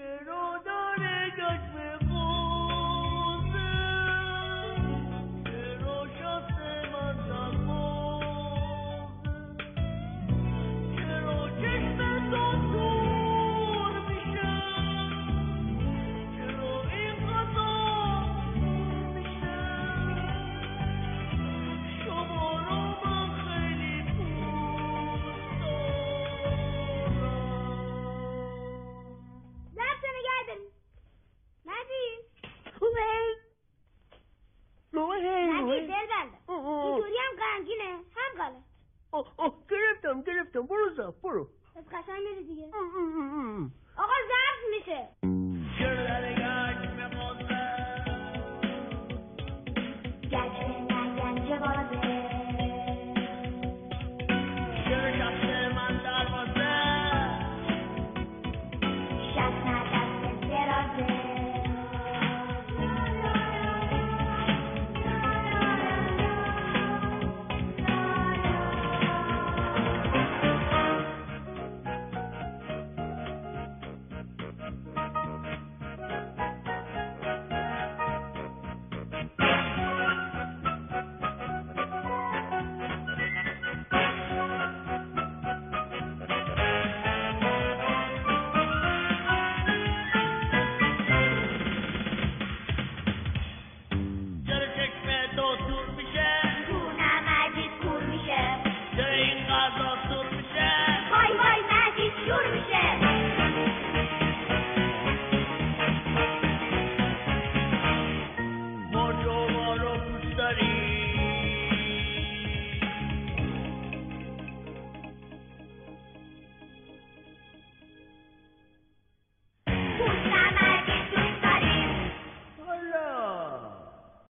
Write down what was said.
Pero daré judgment. گرفتم گرفتم برو زب برو از قشنگ دیگه